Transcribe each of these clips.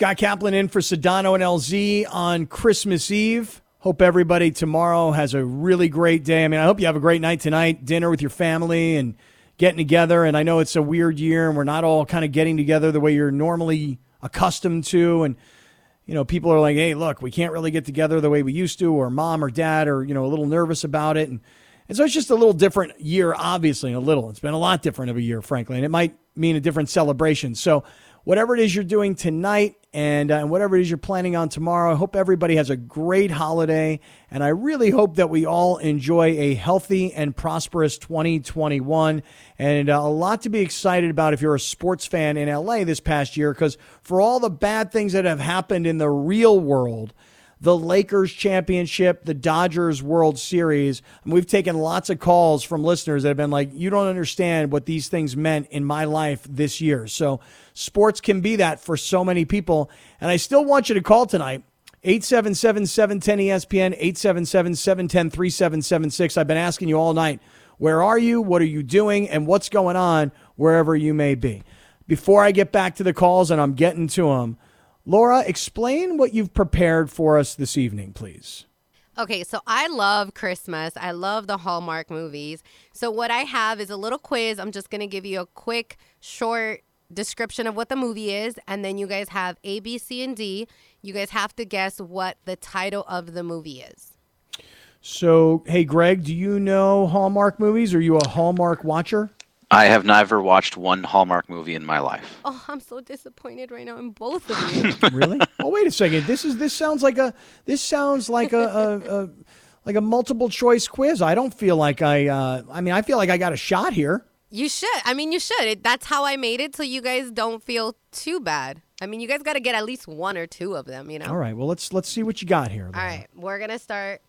Scott Kaplan in for Sedano and LZ on Christmas Eve. Hope everybody tomorrow has a really great day. I mean, I hope you have a great night tonight, dinner with your family and getting together. And I know it's a weird year and we're not all kind of getting together the way you're normally accustomed to. And, you know, people are like, hey, look, we can't really get together the way we used to, or mom or dad are, you know, a little nervous about it. And, and so it's just a little different year, obviously, a little. It's been a lot different of a year, frankly. And it might mean a different celebration. So, whatever it is you're doing tonight and, uh, whatever it is you're planning on tomorrow, I hope everybody has a great holiday. And I really hope that we all enjoy a healthy and prosperous 2021. And uh, a lot to be excited about if you're a sports fan in LA this past year, because for all the bad things that have happened in the real world, the Lakers championship, the Dodgers World Series. And we've taken lots of calls from listeners that have been like, you don't understand what these things meant in my life this year. So sports can be that for so many people. And I still want you to call tonight. 877 710 ESPN, 877 710 3776. I've been asking you all night, where are you? What are you doing? And what's going on wherever you may be? Before I get back to the calls, and I'm getting to them, Laura, explain what you've prepared for us this evening, please. Okay, so I love Christmas. I love the Hallmark movies. So, what I have is a little quiz. I'm just going to give you a quick, short description of what the movie is. And then you guys have A, B, C, and D. You guys have to guess what the title of the movie is. So, hey, Greg, do you know Hallmark movies? Are you a Hallmark watcher? I have never watched one Hallmark movie in my life. Oh, I'm so disappointed right now in both of you. really? Oh, wait a second. This is this sounds like a this sounds like a, a, a like a multiple choice quiz. I don't feel like I. Uh, I mean, I feel like I got a shot here. You should. I mean, you should. It, that's how I made it, so you guys don't feel too bad. I mean, you guys got to get at least one or two of them. You know. All right. Well, let's let's see what you got here. All right. We're gonna start.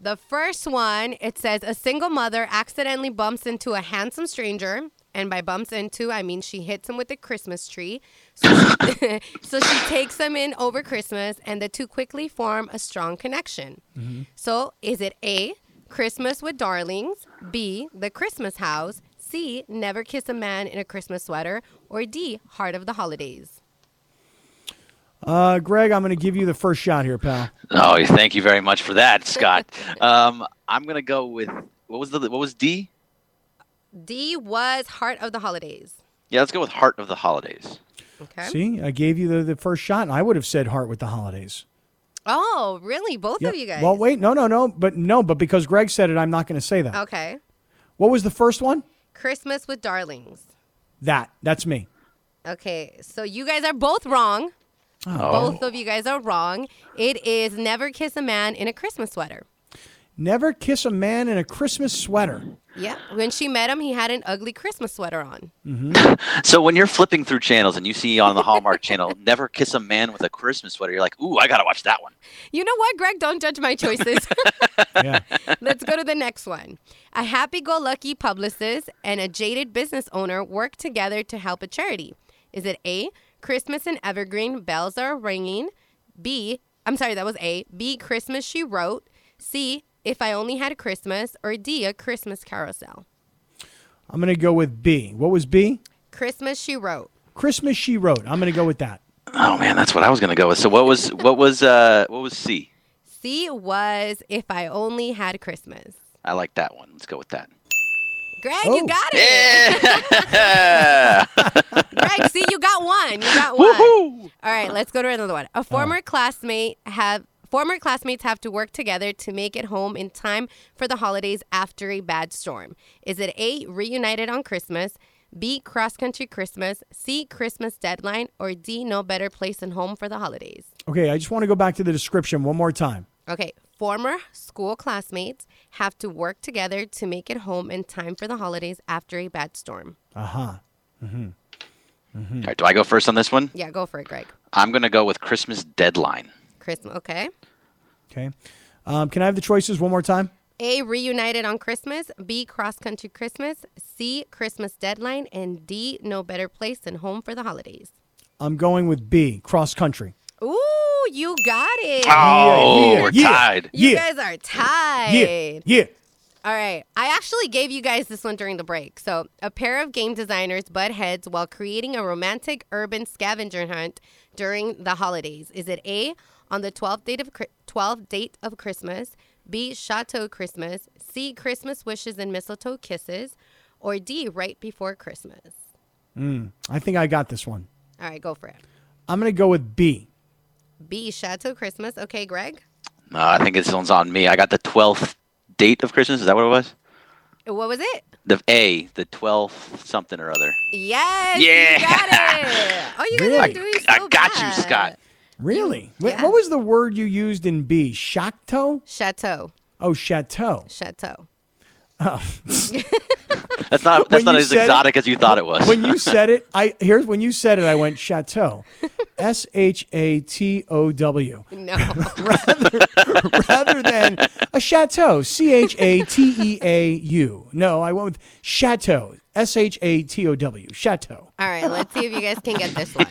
The first one, it says a single mother accidentally bumps into a handsome stranger and by bumps into, I mean she hits him with a Christmas tree. So she, so she takes him in over Christmas, and the two quickly form a strong connection. Mm-hmm. So is it A, Christmas with Darlings, B, The Christmas House, C, Never Kiss a Man in a Christmas Sweater, or D, Heart of the Holidays? Uh, Greg, I'm going to give you the first shot here, pal. Oh, thank you very much for that, Scott. um, I'm going to go with what was the what was D? D was Heart of the Holidays. Yeah, let's go with Heart of the Holidays. Okay. See, I gave you the, the first shot, and I would have said Heart with the Holidays. Oh, really? Both Yep. of you guys? Well, wait, no, no, no, but no, but because Greg said it, I'm not going to say that. Okay. What was the first one? Christmas with Darlings. That. That's me. Okay, so you guys are both wrong. Oh. Both of you guys are wrong. It is Never Kiss a Man in a Christmas sweater. Never kiss a man in a Christmas sweater. Yeah. When she met him, he had an ugly Christmas sweater on. Mm-hmm. So when you're flipping through channels and you see on the Hallmark channel, never kiss a man with a Christmas sweater, you're like, ooh, I gotta watch that one. You know what, Greg? Don't judge my choices. Yeah. Let's go to the next one. A happy go lucky publicist and a jaded business owner work together to help a charity. Is it A, Christmas in Evergreen, bells are ringing? B, I'm sorry, that was A. B, Christmas she wrote. C, If I Only Had a Christmas. Or D, A Christmas Carousel. I'm going to go with B. What was B? Christmas she wrote. Christmas She Wrote. I'm going to go with that. Oh man, that's what I was gonna go with. So what was what was uh what was C? C was If I Only Had Christmas. I like that one. Let's go with that. Greg, Oh. you got it. Yeah. Greg, see, you got one. You got one. Woohoo! All right, let's go to another one. A former classmate have former classmates have to work together to make it home in time for the holidays after a bad storm. Is it A reunited on Christmas, B cross country Christmas, C Christmas deadline, or D no better place than home for the holidays? Okay, I just want to go back to the description one more time. Okay, former school classmates have to work together to make it home in time for the holidays after a bad storm. Uh huh. mm-hmm All right, do I go first on this one? Yeah, go for it, Greg. I'm gonna go with Christmas deadline. Christmas, okay. Okay. Um, can I have the choices one more time? A. Reunited on Christmas. B. Cross country Christmas. C. Christmas deadline. And D. No better place than home for the holidays. I'm going with B, cross country. Ooh, you got it. Oh, yeah, we're yeah. tied. you yeah. guys are tied. Yeah. Yeah. All right. I actually gave you guys this one during the break. So, a pair of game designers butt heads while creating a romantic urban scavenger hunt during the holidays? Is it A, on the 12th date of, 12th date of Christmas, B, Chateau Christmas, C, Christmas wishes and mistletoe kisses, or D, right before Christmas? Hmm, I think I got this one. All right, go for it. I'm going to go with B. B, Chateau Christmas. Okay, Greg? No, I think this one's on me. I got the 12th date of Christmas. Is that what it was? What was it? The A, the 12th something or other. Yes, Yeah. you got it. Oh, you guys Really? are doing so I got you. Scott. Really? Mm-hmm. Yeah. What was the word you used in B? Chateau? Chateau. Oh, chateau. Chateau. Oh. That's not When that's not as said it- exotic as you thought it was. When you said it, I here's when you said it, I went chateau. S H A T O W. No. rather, Rather than a chateau. C H A T E A U. No, I went with chateau. S H A T O W. Chateau. All right, let's see if you guys can get this one.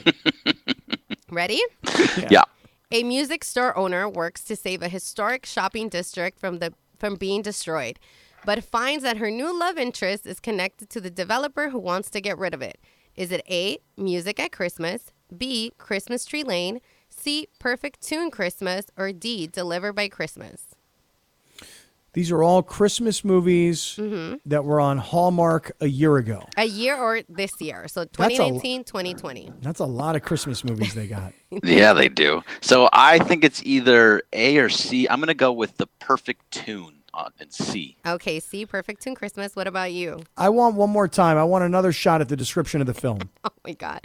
Ready? yeah. A music store owner works to save a historic shopping district from the from being destroyed, but finds that her new love interest is connected to the developer who wants to get rid of it. Is it A, Music at Christmas, B, Christmas Tree Lane, C, Perfect Tune Christmas, or D, Deliver by Christmas? These are all Christmas movies Mm-hmm. that were on Hallmark a year ago. A year or this year. So That's a- 2019, 2020. That's a lot of Christmas movies they got. Yeah, they do. So I think it's either A or C. I'm gonna go with the perfect tune on in C. Okay, C, Perfect Tune Christmas. What about you? I want one more time. I want another shot at the description of the film. Oh my God.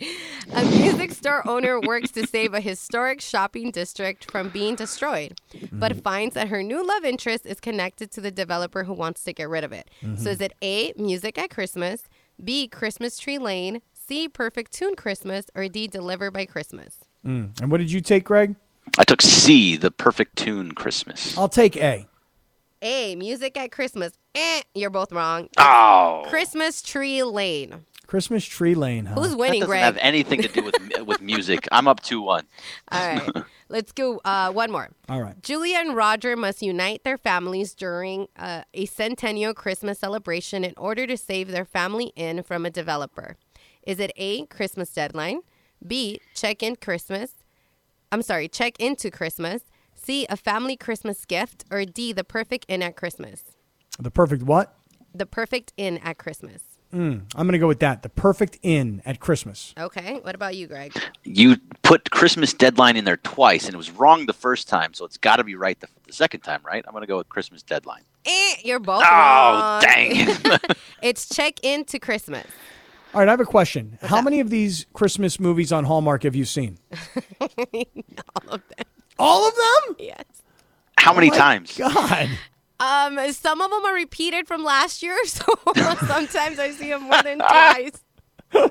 A music store owner works to save a historic shopping district from being destroyed, but finds that her new love interest is connected to the developer who wants to get rid of it. So is it A, Music at Christmas, B, Christmas Tree Lane, C, Perfect Tune Christmas, or D, Deliver by Christmas? Mm. And what did you take, Greg? I took C, the perfect tune Christmas. I'll take A. A, Music at Christmas. Eh, you're both wrong. Oh, Christmas Tree Lane. Christmas Tree Lane, huh? Who's that winning, doesn't Greg? have anything to do with with music. I'm up two one. All right, let's go. Uh, one more. All right. Julia and Roger must unite their families during uh, a centennial Christmas celebration in order to save their family inn from a developer. Is it A, Christmas deadline, B, check in Christmas, I'm sorry, check into Christmas, C, a family Christmas gift, or D, the perfect inn at Christmas? The perfect what? The perfect inn at Christmas. I'm going to go with that. The perfect inn at Christmas. Okay, what about you, Greg? You put Christmas deadline in there twice, and it was wrong the first time, so it's got to be right the, the second time, right? I'm gonna go with Christmas deadline. Eh, you're both Oh, wrong. dang! It's check into Christmas. All right, I have a question. How many of these Christmas movies on Hallmark have you seen? All of them. All of them? Yes. How many My times? God. Um, some of them are repeated from last year, so sometimes I see them more than twice.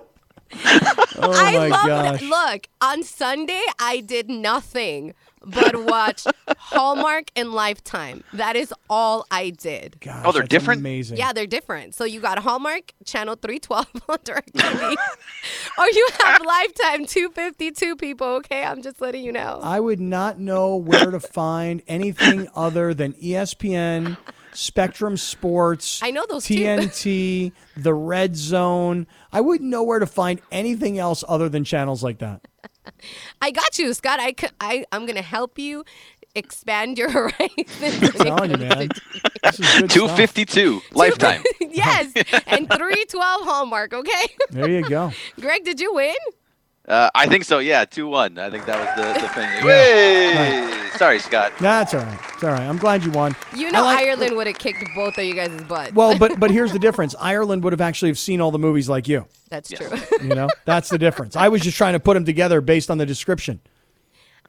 Oh I my love gosh. Look, on Sunday I did nothing but watch Hallmark and Lifetime. That is all I did. Gosh, Oh, they're that's different? Amazing. Yeah, they're different. So you got Hallmark channel 312 on DirecTV, or you have Lifetime 252 people. Okay, I'm just letting you know. I would not know where to find anything other than ESPN, Spectrum Sports, I know those. TNT, The Red Zone. I wouldn't know where to find anything else other than channels like that. I got you, Scott. I, I, I'm gonna help you expand your horizons. I'm telling you, man. This is good Two stuff. fifty two lifetime. yes, and 312 Hallmark, okay? There you go. Greg, did you win? Uh, I think so. Yeah, two one. I think that was the, the thing. Hey! Sorry, Scott. That's all right. It's all right. I'm glad you won. You know like- Ireland would have kicked both of you guys' butts. Well, but but here's the difference. Ireland would have actually have seen all the movies like you. That's Yes. true. You know, that's the difference. I was just trying to put them together based on the description.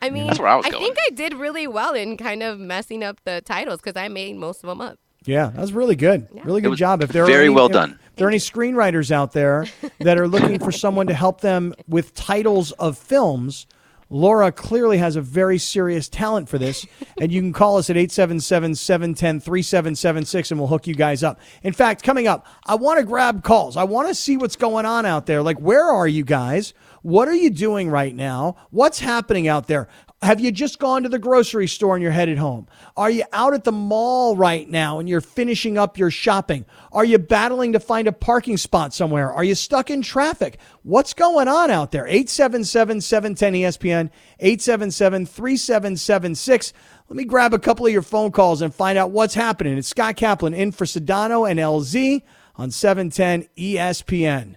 I mean, That's where I was I going. think I did really well in kind of messing up the titles because I made most of them up. Yeah, that was really good. Really good job. If there are very any, well if done. there are any screenwriters out there that are looking for someone to help them with titles of films, Laura clearly has a very serious talent for this. And you can call us at 877 710 3776 and we'll hook you guys up. In fact, coming up, I want to grab calls. I want to see what's going on out there. Like, where are you guys? What are you doing right now? What's happening out there? Have you just gone to the grocery store and you're headed home? Are you out at the mall right now and you're finishing up your shopping? Are you battling to find a parking spot somewhere? Are you stuck in traffic? What's going on out there? 877 710 ESPN, 877 3776. Let me grab a couple of your phone calls and find out what's happening. It's Scott Kaplan in for Sedano and LZ on 710 ESPN.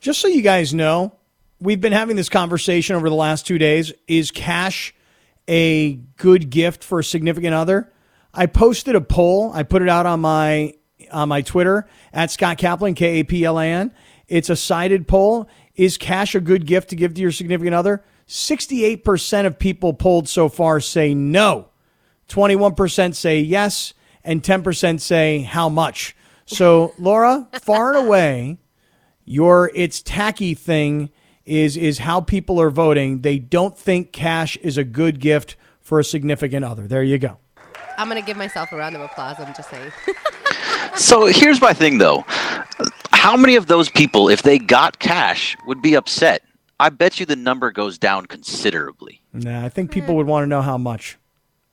Just so you guys know, we've been having this conversation over the last two days. Is cash a good gift for a significant other? I posted a poll. I put it out on my on my Twitter at Scott Kaplan, K A P L A N. It's a sided poll. Is cash a good gift to give to your significant other? 68% of people polled so far say no. 21% say yes, and 10% say how much. So, Laura, far and away, your it's tacky thing is is how people are voting. They don't think cash is a good gift for a significant other. There you go. I'm gonna give myself a round of applause. I'm just saying. So here's my thing, though. How many of those people, if they got cash, would be upset? I bet you the number goes down considerably. Nah, I think people would want to know how much.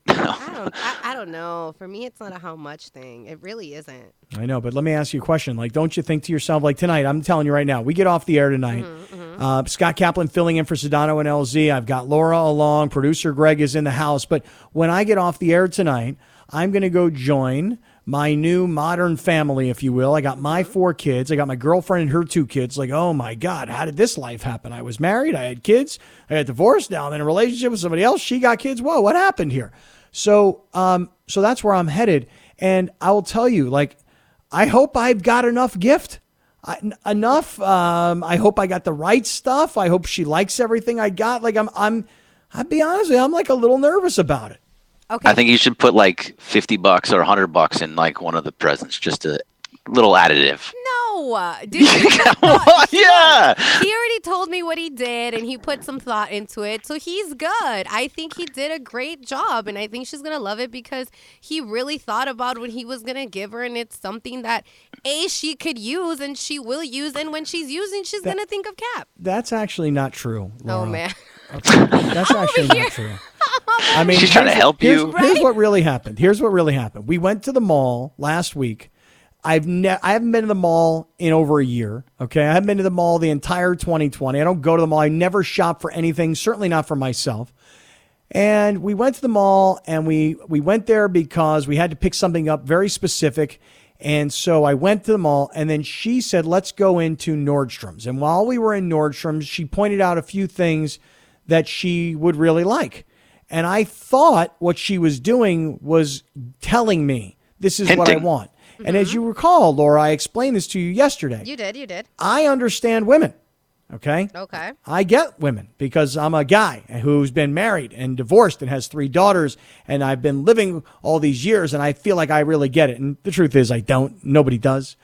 I don't. I, I don't know. For me, it's not a how much thing. It really isn't. I know, but let me ask you a question. Like, don't you think to yourself, like tonight, I'm telling you right now, we get off the air tonight. Mm-hmm, mm-hmm. Uh, Scott Kaplan filling in for Sedano and LZ. I've got Laura along. Producer Greg is in the house. But when I get off the air tonight, I'm going to go join my new modern family, if you will. I got my mm-hmm. four kids. I got my girlfriend and her two kids. Like, oh my God, how did this life happen? I was married. I had kids. I got divorced. Now I'm in a relationship with somebody else. She got kids. Whoa, what happened here? So, um, so that's where I'm headed. And I will tell you, like, I hope I've got enough gift. I, n- enough. Um, I hope I got the right stuff. I hope she likes everything I got. Like I'm, I'm. I'll be honest with you, I'm like a little nervous about it. Okay. I think you should put like 50 bucks or 100 bucks in like one of the presents, just a little additive. No. Did you Come yeah. He already told me what he did, and he put some thought into it. So he's good. I think he did a great job, and I think she's gonna love it because he really thought about what he was gonna give her, and it's something that a she could use and she will use, and when she's using, she's gonna think of Cap. That's actually not true. Oh Laura. man. That's actually here. not true. I mean, She's trying to here's- help here's, you. Here's Right? what really happened. Here's what really happened. We went to the mall last week. I've ne- I haven't been to the mall in over a year. Okay, I haven't been to the mall the entire 2020. I don't go to the mall. I never shop for anything. Certainly not for myself. And we went to the mall and we we went there because we had to pick something up very specific. And so I went to the mall and then she said, "Let's go into Nordstrom's." And while we were in Nordstrom's, she pointed out a few things that she would really like. And I thought what she was doing was telling me, "This is what I Hinting. Want." And as you recall, Laura, I explained this to you yesterday. You did. You did. I understand women. Okay? Okay. I get women because I'm a guy who's been married and divorced and has three daughters, and I've been living all these years, and I feel like I really get it. And the truth is, I don't. Nobody does.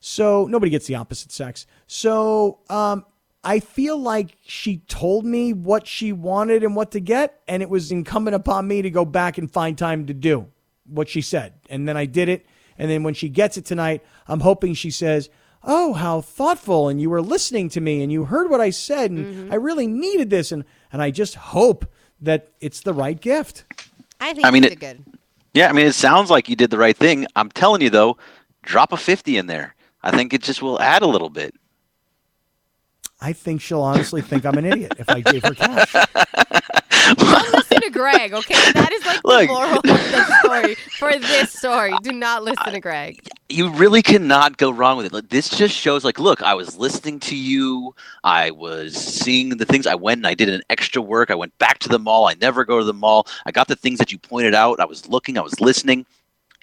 So nobody gets the opposite sex. So um, I feel like she told me what she wanted and what to get, and it was incumbent upon me to go back and find time to do what she said. And then I did it. And then when she gets it tonight, I'm hoping she says, Oh, how thoughtful. And you were listening to me and you heard what I said. And mm-hmm. I really needed this. And, and I just hope that it's the right gift. I think I mean, you it- good. Yeah, I mean, it sounds like you did the right thing. I'm telling you, though, drop a 50 in there. I think it just will add a little bit. I think she'll honestly think I'm an idiot if I gave her cash. Don't listen to Greg, okay? That is like Look. the moral of the story for this story. Do not listen to Greg. you really cannot go wrong with it. Like, This just shows, like, look, I was listening to you. I was seeing the things. I went and I did an extra work. I went back to the mall. I never go to the mall. I got the things that you pointed out. I was looking. I was listening.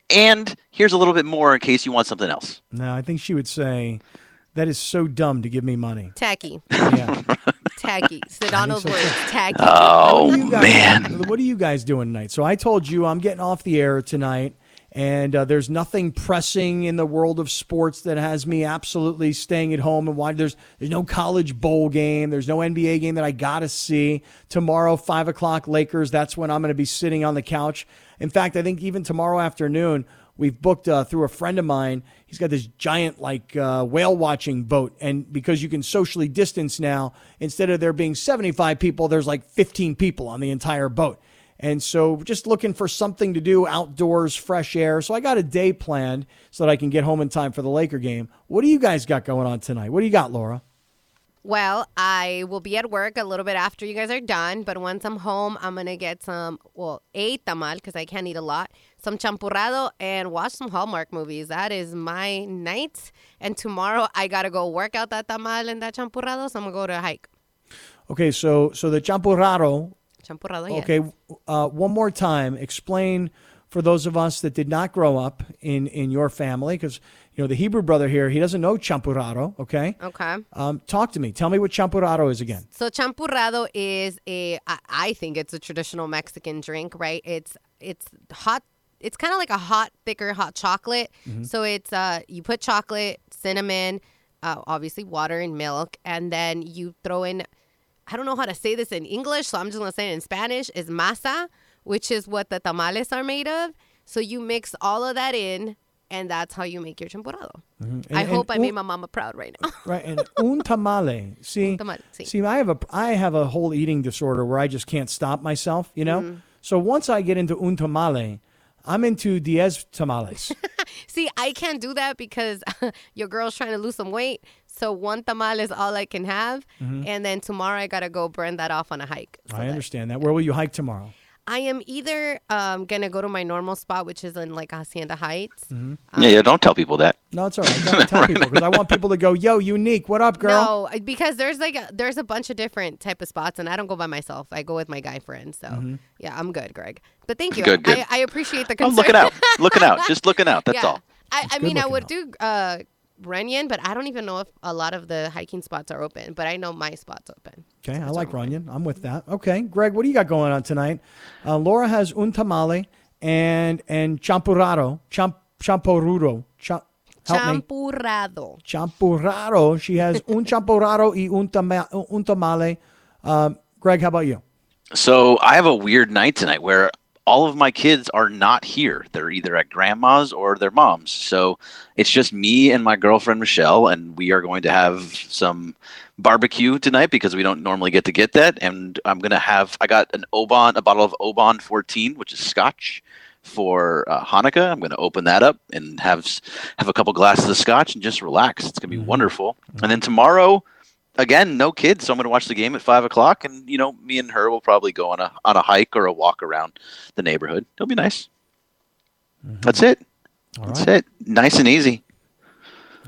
And here's a little bit more in case you want something else. No, I think she would say, "That is so dumb to give me money." Tacky. Yeah. Tacky. Sedano's so, too. words. Tacky. Oh What guys- man, What are you guys doing tonight? So I told you I'm getting off the air tonight, and uh, there's nothing pressing in the world of sports that has me absolutely staying at home and why there's there's no college bowl game, there's no NBA game that I gotta see tomorrow five o'clock Lakers. That's when I'm going to be sitting on the couch. In fact, I think even tomorrow afternoon we've booked uh, through a friend of mine. He's got this giant like uh, whale watching boat, and because you can socially distance now, instead of there being 75 people, there's like 15 people on the entire boat. And so just looking for something to do outdoors, fresh air. So I got a day planned so that I can get home in time for the Laker game. What do you guys got going on tonight? What do you got, Laura? Well, I will be at work a little bit after you guys are done, but once I'm home, I'm gonna get some, well, a tamal because I can't eat a lot, some champurrado, and watch some Hallmark movies. That is my night. And tomorrow I gotta go work out that tamal and that champurrado, so I'm gonna go to a hike. Okay, so so the champurrado. Champurrado, yes. Okay, uh, one more time. Explain for those of us that did not grow up in in your family, because you know the Hebrew brother here, he doesn't know champurrado. Okay, Okay. um, talk to me. Tell me what champurrado is again. So champurrado is a, I think it's a traditional Mexican drink, right? It's it's hot. It's kind of like a hot, thicker hot chocolate. So it's uh, you put chocolate, cinnamon, uh, obviously water and milk, and then you throw in. I don't know how to say this in English, so I'm just gonna say it in Spanish. Is masa, which is what the tamales are made of. So you mix all of that in, and that's how you make your champurrado. I And- hope I and made my mama proud right now. Right, and un tamale. See, Un tamale, sí. see, I have a I have a whole eating disorder where I just can't stop myself. You know, Mm. so once I get into un tamale, I'm into diez tamales. See, I can't do that because your girl's trying to lose some weight. So one tamal is all I can have, and then tomorrow I gotta go burn that off on a hike. So Mm-hmm. I that- understand that. Where will you hike tomorrow? I am either um, gonna go to my normal spot, which is in like Hacienda Heights. Mm-hmm. yeah, yeah. Don't tell people that. No, it's all right. Gotta tell people because I want people to go, "Yo, unique, what up, girl?" No, because there's like a, there's a bunch of different type of spots, and I don't go by myself. I go with my guy friends. So Mm-hmm. yeah, I'm good, Greg. But thank you. Good, good. I, I appreciate the concern. I'm looking out, looking out, just looking out. That's yeah. all. I, I mean, I would out. do uh, Runyon, but I don't even know if a lot of the hiking spots are open. But I know my spot's open. Okay, I like Runyon. I'm with that. Okay, Greg, what do you got going on tonight? Uh, Laura has un tamale and and champurrado, champ, champoruro. Cha, help me. Champurrado. Champurrado. She has un champurrado y un, tama, un tamale. Um, Greg, how about you? So I have a weird night tonight where all of my kids are not here. They're either at grandma's or their mom's. So it's just me and my girlfriend Michelle, and we are going to have some barbecue tonight because we don't normally get to get that. And I'm gonna have I got an Oban, a bottle of Oban 14, which is Scotch for uh, Hanukkah. I'm gonna open that up and have have a couple glasses of Scotch and just relax. It's gonna be wonderful. And then tomorrow again, no kids, so I'm going to watch the game at five o'clock, and you know, me and her will probably go on a on a hike or a walk around the neighborhood. It'll be nice. That's it. All That's right. it. Nice and easy.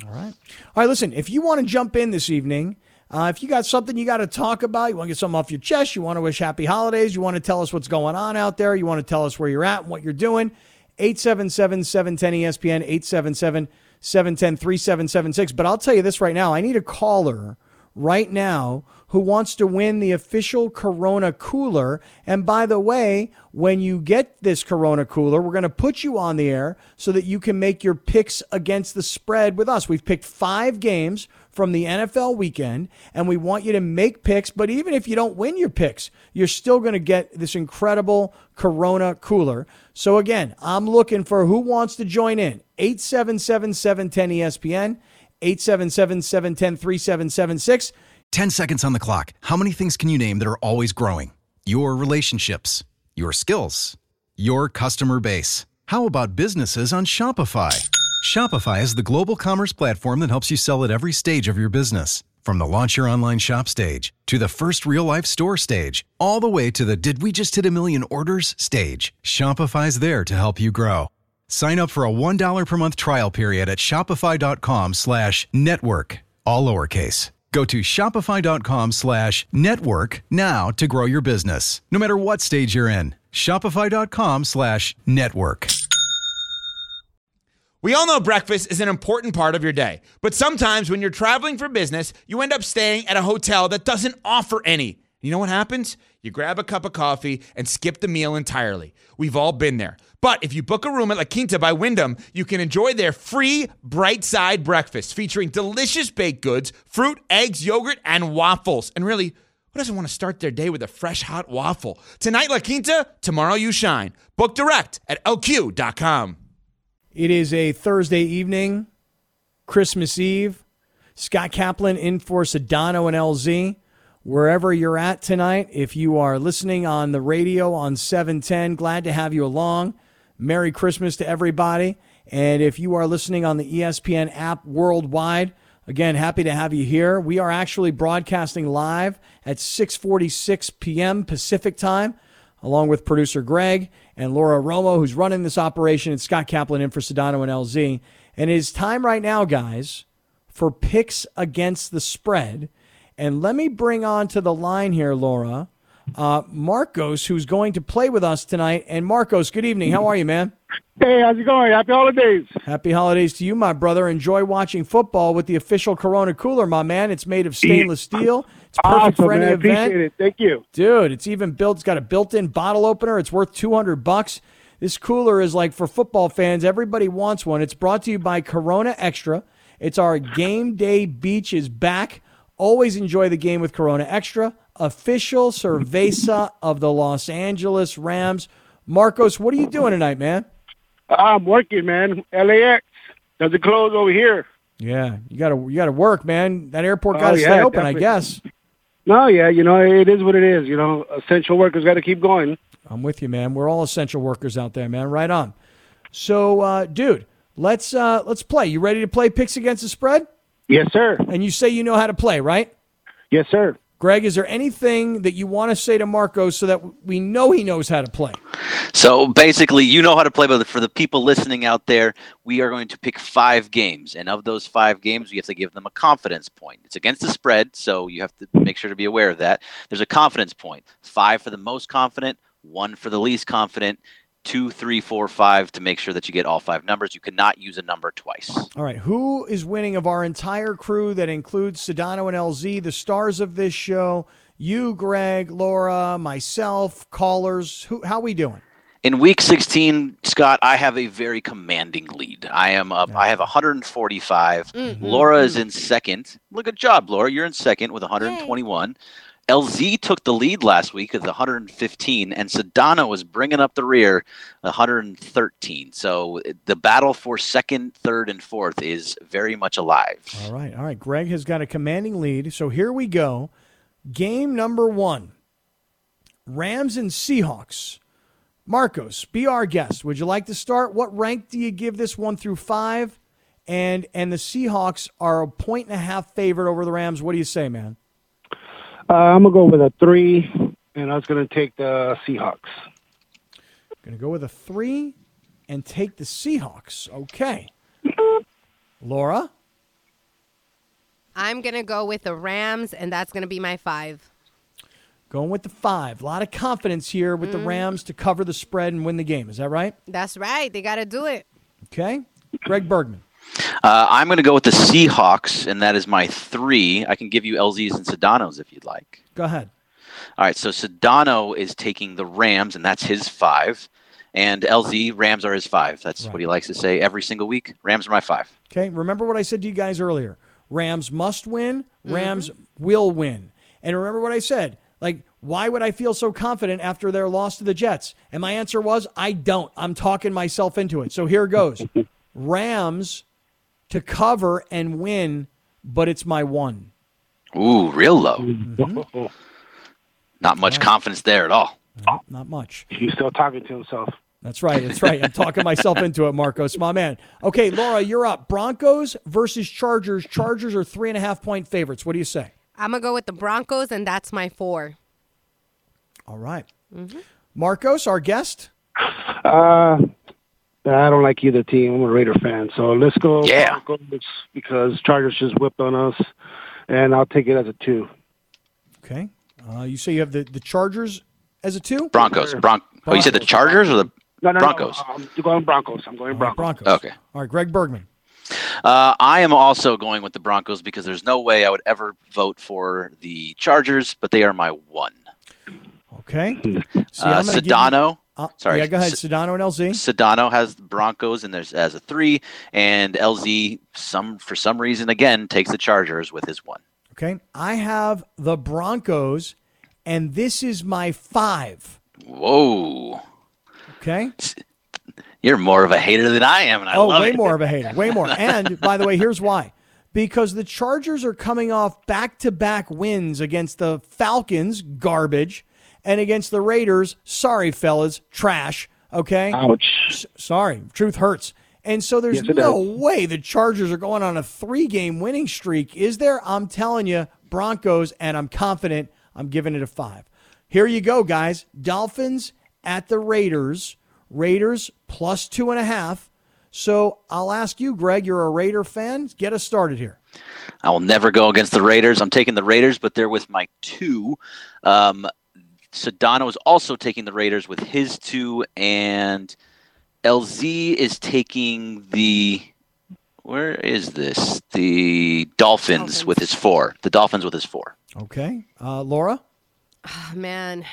All right. All right, listen, if you want to jump in this evening, uh, if you got something you got to talk about, you want to get something off your chest, you want to wish happy holidays, you want to tell us what's going on out there, you want to tell us where you're at and what you're doing, 877 710 ESPN, 877 710 3776. But I'll tell you this right now I need a caller right now who wants to win the official Corona cooler. And by the way, when you get this Corona cooler, we're going to put you on the air so that you can make your picks against the spread with us. We've picked five games from the NFL weekend, and we want you to make picks. But even if you don't win your picks, you're still going to get this incredible Corona cooler. So again, I'm looking for who wants to join in. 877 710 ESPN, 877 710 3776. 10 seconds on the clock. How many things can you name that are always growing? Your relationships, your skills, your customer base. How about businesses on Shopify? Shopify is the global commerce platform that helps you sell at every stage of your business. From the launch your online shop stage to the first real life store stage, all the way to the did we just hit a million orders stage, Shopify's there to help you grow. Sign up for a $1 per month trial period at shopify.com slash network, all lowercase. Go to shopify.com slash network now to grow your business, no matter what stage you're in. Shopify.com slash network. We all know breakfast is an important part of your day, but sometimes when you're traveling for business, you end up staying at a hotel that doesn't offer any. You know what happens? You grab a cup of coffee and skip the meal entirely. We've all been there. But if you book a room at La Quinta by Wyndham, you can enjoy their free bright side breakfast featuring delicious baked goods, fruit, eggs, yogurt, and waffles. And really, who doesn't want to start their day with a fresh hot waffle? Tonight, La Quinta, tomorrow, you shine. Book direct at lq.com. It is a Thursday evening, Christmas Eve. Scott Kaplan in for Sedano and LZ. Wherever you're at tonight, if you are listening on the radio on 710, glad to have you along. Merry Christmas to everybody. And if you are listening on the ESPN app worldwide, again, happy to have you here. We are actually broadcasting live at 6:46 p.m. Pacific time along with producer Greg and Laura Romo, who's running this operation, and Scott Kaplan in for Sedano and LZ. And it is time right now, guys, for picks against the spread. And let me bring on to the line here, Laura, uh, Marcos, who's going to play with us tonight. And Marcos, good evening. How are you, man? Hey, how's it going? Happy holidays. Happy holidays to you, my brother. Enjoy watching football with the official Corona cooler, my man. It's made of stainless steel. It's perfect Awesome, for any man. I event. appreciate it. Thank you. Dude, it's even built. It's got a built-in bottle opener. It's worth 200 bucks. This cooler is like for football fans. Everybody wants one. It's brought to you by Corona Extra. It's our game day beach is back. Always enjoy the game with Corona Extra. Official cerveza of the Los Angeles Rams. Marcos, what are you doing tonight, man? I'm working, man. LAX doesn't close over here. Yeah, you gotta you gotta work, man. That airport gotta Oh, yeah, stay open, I guess. No, yeah, you know it is what it is. You know, essential workers got to keep going. I'm with you, man. We're all essential workers out there, man. Right on. So, uh, dude, let's uh, let's play. You ready to play picks against the spread? Yes, sir. And you say you know how to play, right? Yes, sir. Greg, is there anything that you want to say to Marcos so that we know he knows how to play? So basically, you know how to play, but for the people listening out there, we are going to pick five games. And of those five games, we have to give them a confidence point. It's against the spread, so you have to make sure to be aware of that. There's a confidence point five for the most confident, one for the least confident, two, three, four, five to make sure that you get all five numbers. You cannot use a number twice. All right, who is winning of our entire crew that includes Sedano and LZ, the stars of this show? You, Greg, Laura, myself, callers. Who? How are we doing? In week 16, Scott, I have a very commanding lead. I am up. I have 145. Mm-hmm. Laura is mm-hmm. in second. Look, good job, Laura. You're in second with 121. LZ took the lead last week with 115, and Sedano was bringing up the rear, 113. So the battle for second, third, and fourth is very much alive. All right, all right. Greg has got a commanding lead. So here we go. Game number one Rams and Seahawks. Marcos, be our guest. Would you like to start? What rank do you give this one through five? And and the Seahawks are a point and a half favorite over the Rams. What do you say, man? Uh, I'm gonna go with a three, and I was gonna take the Seahawks. Going to go with a three and take the Seahawks. Okay. Laura? I'm gonna go with the Rams, and that's gonna be my five. Going with the five. A lot of confidence here with the Rams to cover the spread and win the game. Is that right? That's right. They gotta do it. Okay. Greg Bergman. Uh, I'm going to go with the Seahawks, and that is my three. I can give you LZs and Sedanos if you'd like. Go ahead. All right, so Sedano is taking the Rams, and that's his five. And LZ, Rams are his five. That's what he likes to say every single week. Rams are my five. Okay. Remember what I said to you guys earlier. Rams must win. Rams will win. And remember what I said. Like, why would I feel so confident after their loss to the Jets? And my answer was, I don't. I'm talking myself into it. So here goes Rams to cover and win, but it's my one. Ooh, real low. Not much confidence there at all. Not much. He's still talking to himself. That's right. That's right. I'm talking myself into it, Marcos, my man. Okay, Laura, you're up. Broncos versus Chargers. Chargers are three and a half point favorites. What do you say? I'm gonna go with the Broncos, and that's my four. All right. Marcos, our guest. Uh, I don't like either team. I'm a Raider fan, so let's go Yeah. Broncos because Chargers just whipped on us, and I'll take it as a two. Okay. Uh, you say you have the, the Chargers as a two? Broncos. Bron- oh, you said the Chargers or the No, no, Broncos? no. I'm going Broncos. I'm going Broncos. Broncos. Okay. All right, Greg Bergman. Uh, I am also going with the Broncos because there's no way I would ever vote for the Chargers, but they are my one. Okay. See, Uh, I'm give Sedano. Uh, sorry. Yeah, go ahead. S- Sedano and LZ. Sedano has the Broncos and there's as a three, and LZ some for some reason again takes the Chargers with his one. Okay. I have the Broncos, and this is my five. Whoa, Okay. you're more of a hater than I am, and I oh, love way it. more of a hater. Way more. And by the way, here's why. Because the Chargers are coming off back to back wins against the Falcons, garbage, and against the Raiders, sorry, fellas, trash. Okay. Ouch. S- sorry, truth hurts. And so there's Yes, no does. way the Chargers are going on a three game winning streak, is there? I'm telling you, Broncos, and I'm confident I'm giving it a five. Here you go, guys. Dolphins at the Raiders. Raiders plus two and a half. So I'll ask you, Greg, you're a Raider fan. Get us started here. I will never go against the Raiders. I'm taking the Raiders, but they're with my two. Um, Sedano is also taking the Raiders with his two, and LZ is taking the. Where is this? The Dolphins, Dolphins. with his four. The Dolphins with his four. Okay. Uh, Laura? Oh, man,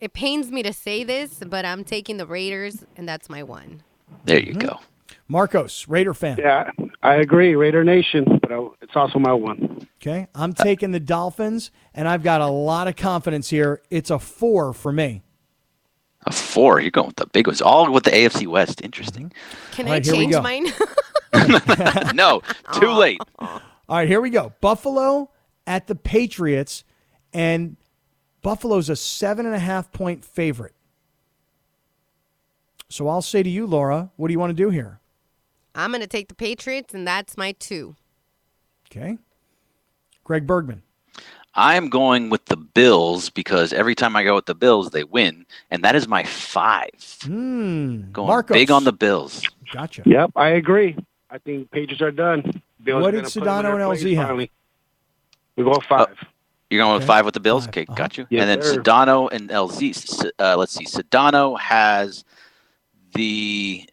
it pains me to say this, but I'm taking the Raiders, and that's my one. There you Mm-hmm. go. Marcos, Raider fan. Yeah, I agree. Raider Nation, but it's also my one. Okay. I'm taking the Dolphins, and I've got a lot of confidence here. It's a four for me. A four. You're going with the big ones. All with the AFC West. Interesting. Mm-hmm. Can All I right, here we change go. mine? no, too late. All right, here we go. Buffalo at the Patriots, and Buffalo's a seven and a half point favorite. So I'll say to you, Laura, what do you want to do here? I'm gonna take the Patriots, and that's my two. Okay. Greg Bergman. I'm going with the Bills because every time I go with the Bills, they win, and that is my five. Hmm. Going Marcos. big on the Bills. Gotcha. Yep, I agree. I think Patriots are done. Bills What are did gonna put them in Sedano and place LZ have? finally. We go five. You're going Okay. with five with the Bills? Five. Okay, Uh-huh. got you. Yes, and then sir. Sedano and LZ. Uh, let's see. Sedano has the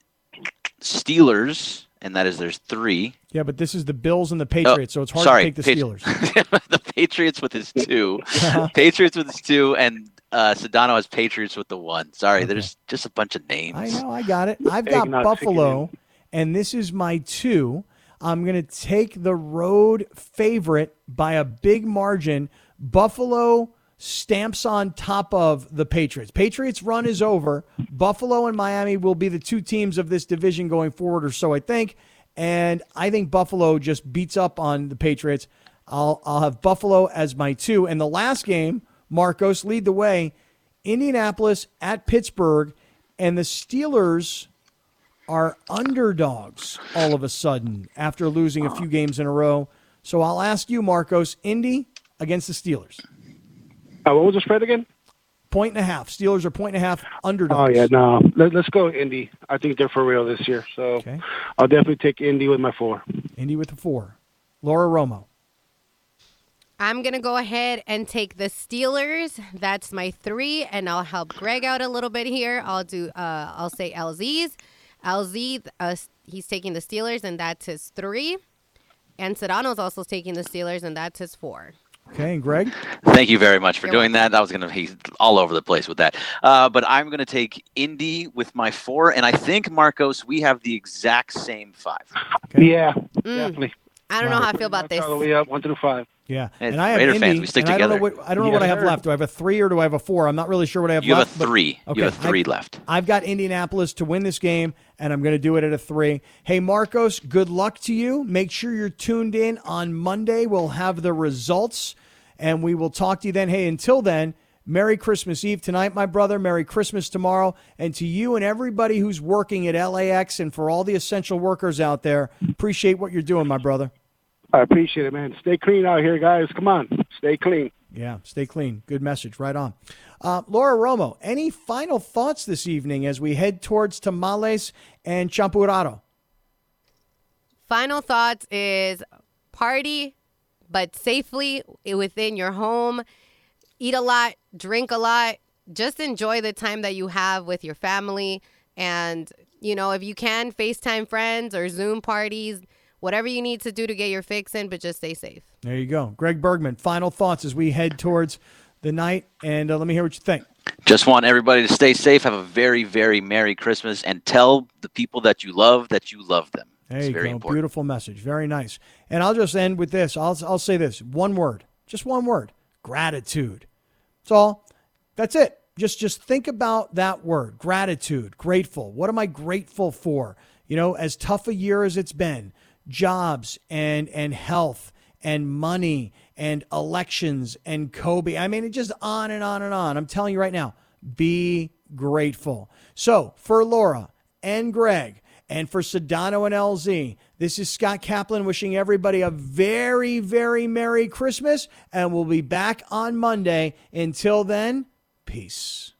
Steelers, and that is there's three. Yeah, but this is the Bills and the Patriots, so it's hard Oh, sorry, to take the Patri- Steelers. the Patriots with his two. Uh-huh. Patriots with his two, and uh, Sedano has Patriots with the one. Sorry, Okay. there's just a bunch of names. I know, I got it. I've got Buffalo, and this is my two. I'm going to take the road favorite by a big margin. Buffalo stamps on top of the Patriots. Patriots run is over. Buffalo and Miami will be the two teams of this division going forward, or so I think. And I think Buffalo just beats up on the Patriots. I'll I'll have Buffalo as my two. And the last game, Marcos lead the way. Indianapolis at Pittsburgh, and the Steelers are underdogs all of a sudden after losing a few games in a row. So I'll ask you, Marcos, Indy against the Steelers. Uh, what was the spread again? Point and a half. Steelers are point and a half underdogs. Oh yeah, no. Let, let's go Indy. I think they're for real this year. So Okay. I'll definitely take Indy with my four. Indy with the four. Laura Romo. I'm gonna go ahead and take the Steelers. That's my three, and I'll help Greg out a little bit here. I'll do. Uh, I'll say LZ's. LZ, uh, he's taking the Steelers, and that's his three. And Sedano's also taking the Steelers, and that's his four. Okay, and Greg. Thank you very much for You're doing that. I was going to be all over the place with that. Uh, but I'm going to take Indy with my four. And I think, Marcos, we have the exact same five. Okay. Yeah, Mm. definitely. I don't know how I feel about this. All the way up, one through five. Yeah, Hey, and I have Raider Indy, fans, we stick and I don't know together. what I don't know what I have left. Do I have a three or do I have a four? I'm not really sure what I have You have left. a but- three. Okay, You have a three I- left. I've got Indianapolis to win this game, and I'm going to do it at a three. Hey, Marcos, good luck to you. Make sure you're tuned in on Monday. We'll have the results, and we will talk to you then. Hey, until then, Merry Christmas Eve tonight, my brother. Merry Christmas tomorrow. And to you and everybody who's working at LAX and for all the essential workers out there, appreciate what you're doing, my brother. I appreciate it, man. Stay clean out here, guys. Come on, stay clean. Yeah, stay clean. Good message. Right on. Uh, Laura Romo, any final thoughts this evening as we head towards tamales and champurrado? Final thoughts is party, but safely within your home. Eat a lot, drink a lot. Just enjoy the time that you have with your family. And, you know, if you can, FaceTime friends or Zoom parties, whatever you need to do to get your fix in, but just stay safe. There you go. Greg Bergman, final thoughts as we head towards the night. And uh, let me hear what you think. Just want everybody to stay safe, have a very, very Merry Christmas, and tell the people that you love that you love them. There it's you very go. important. Beautiful message. Very nice. And I'll just end with this. I'll, I'll say this one word, just one word gratitude. That's all. That's it. Just just think about that word gratitude, grateful. What am I grateful for? You know, as tough a year as it's been, jobs and and health and money and elections and Kobe. I mean, it just on and on and on. I'm telling you right now, be grateful. So for Laura and Greg and for Sedano and LZ, this is Scott Kaplan wishing everybody a very, very Merry Christmas. And we'll be back on Monday. Until then, peace.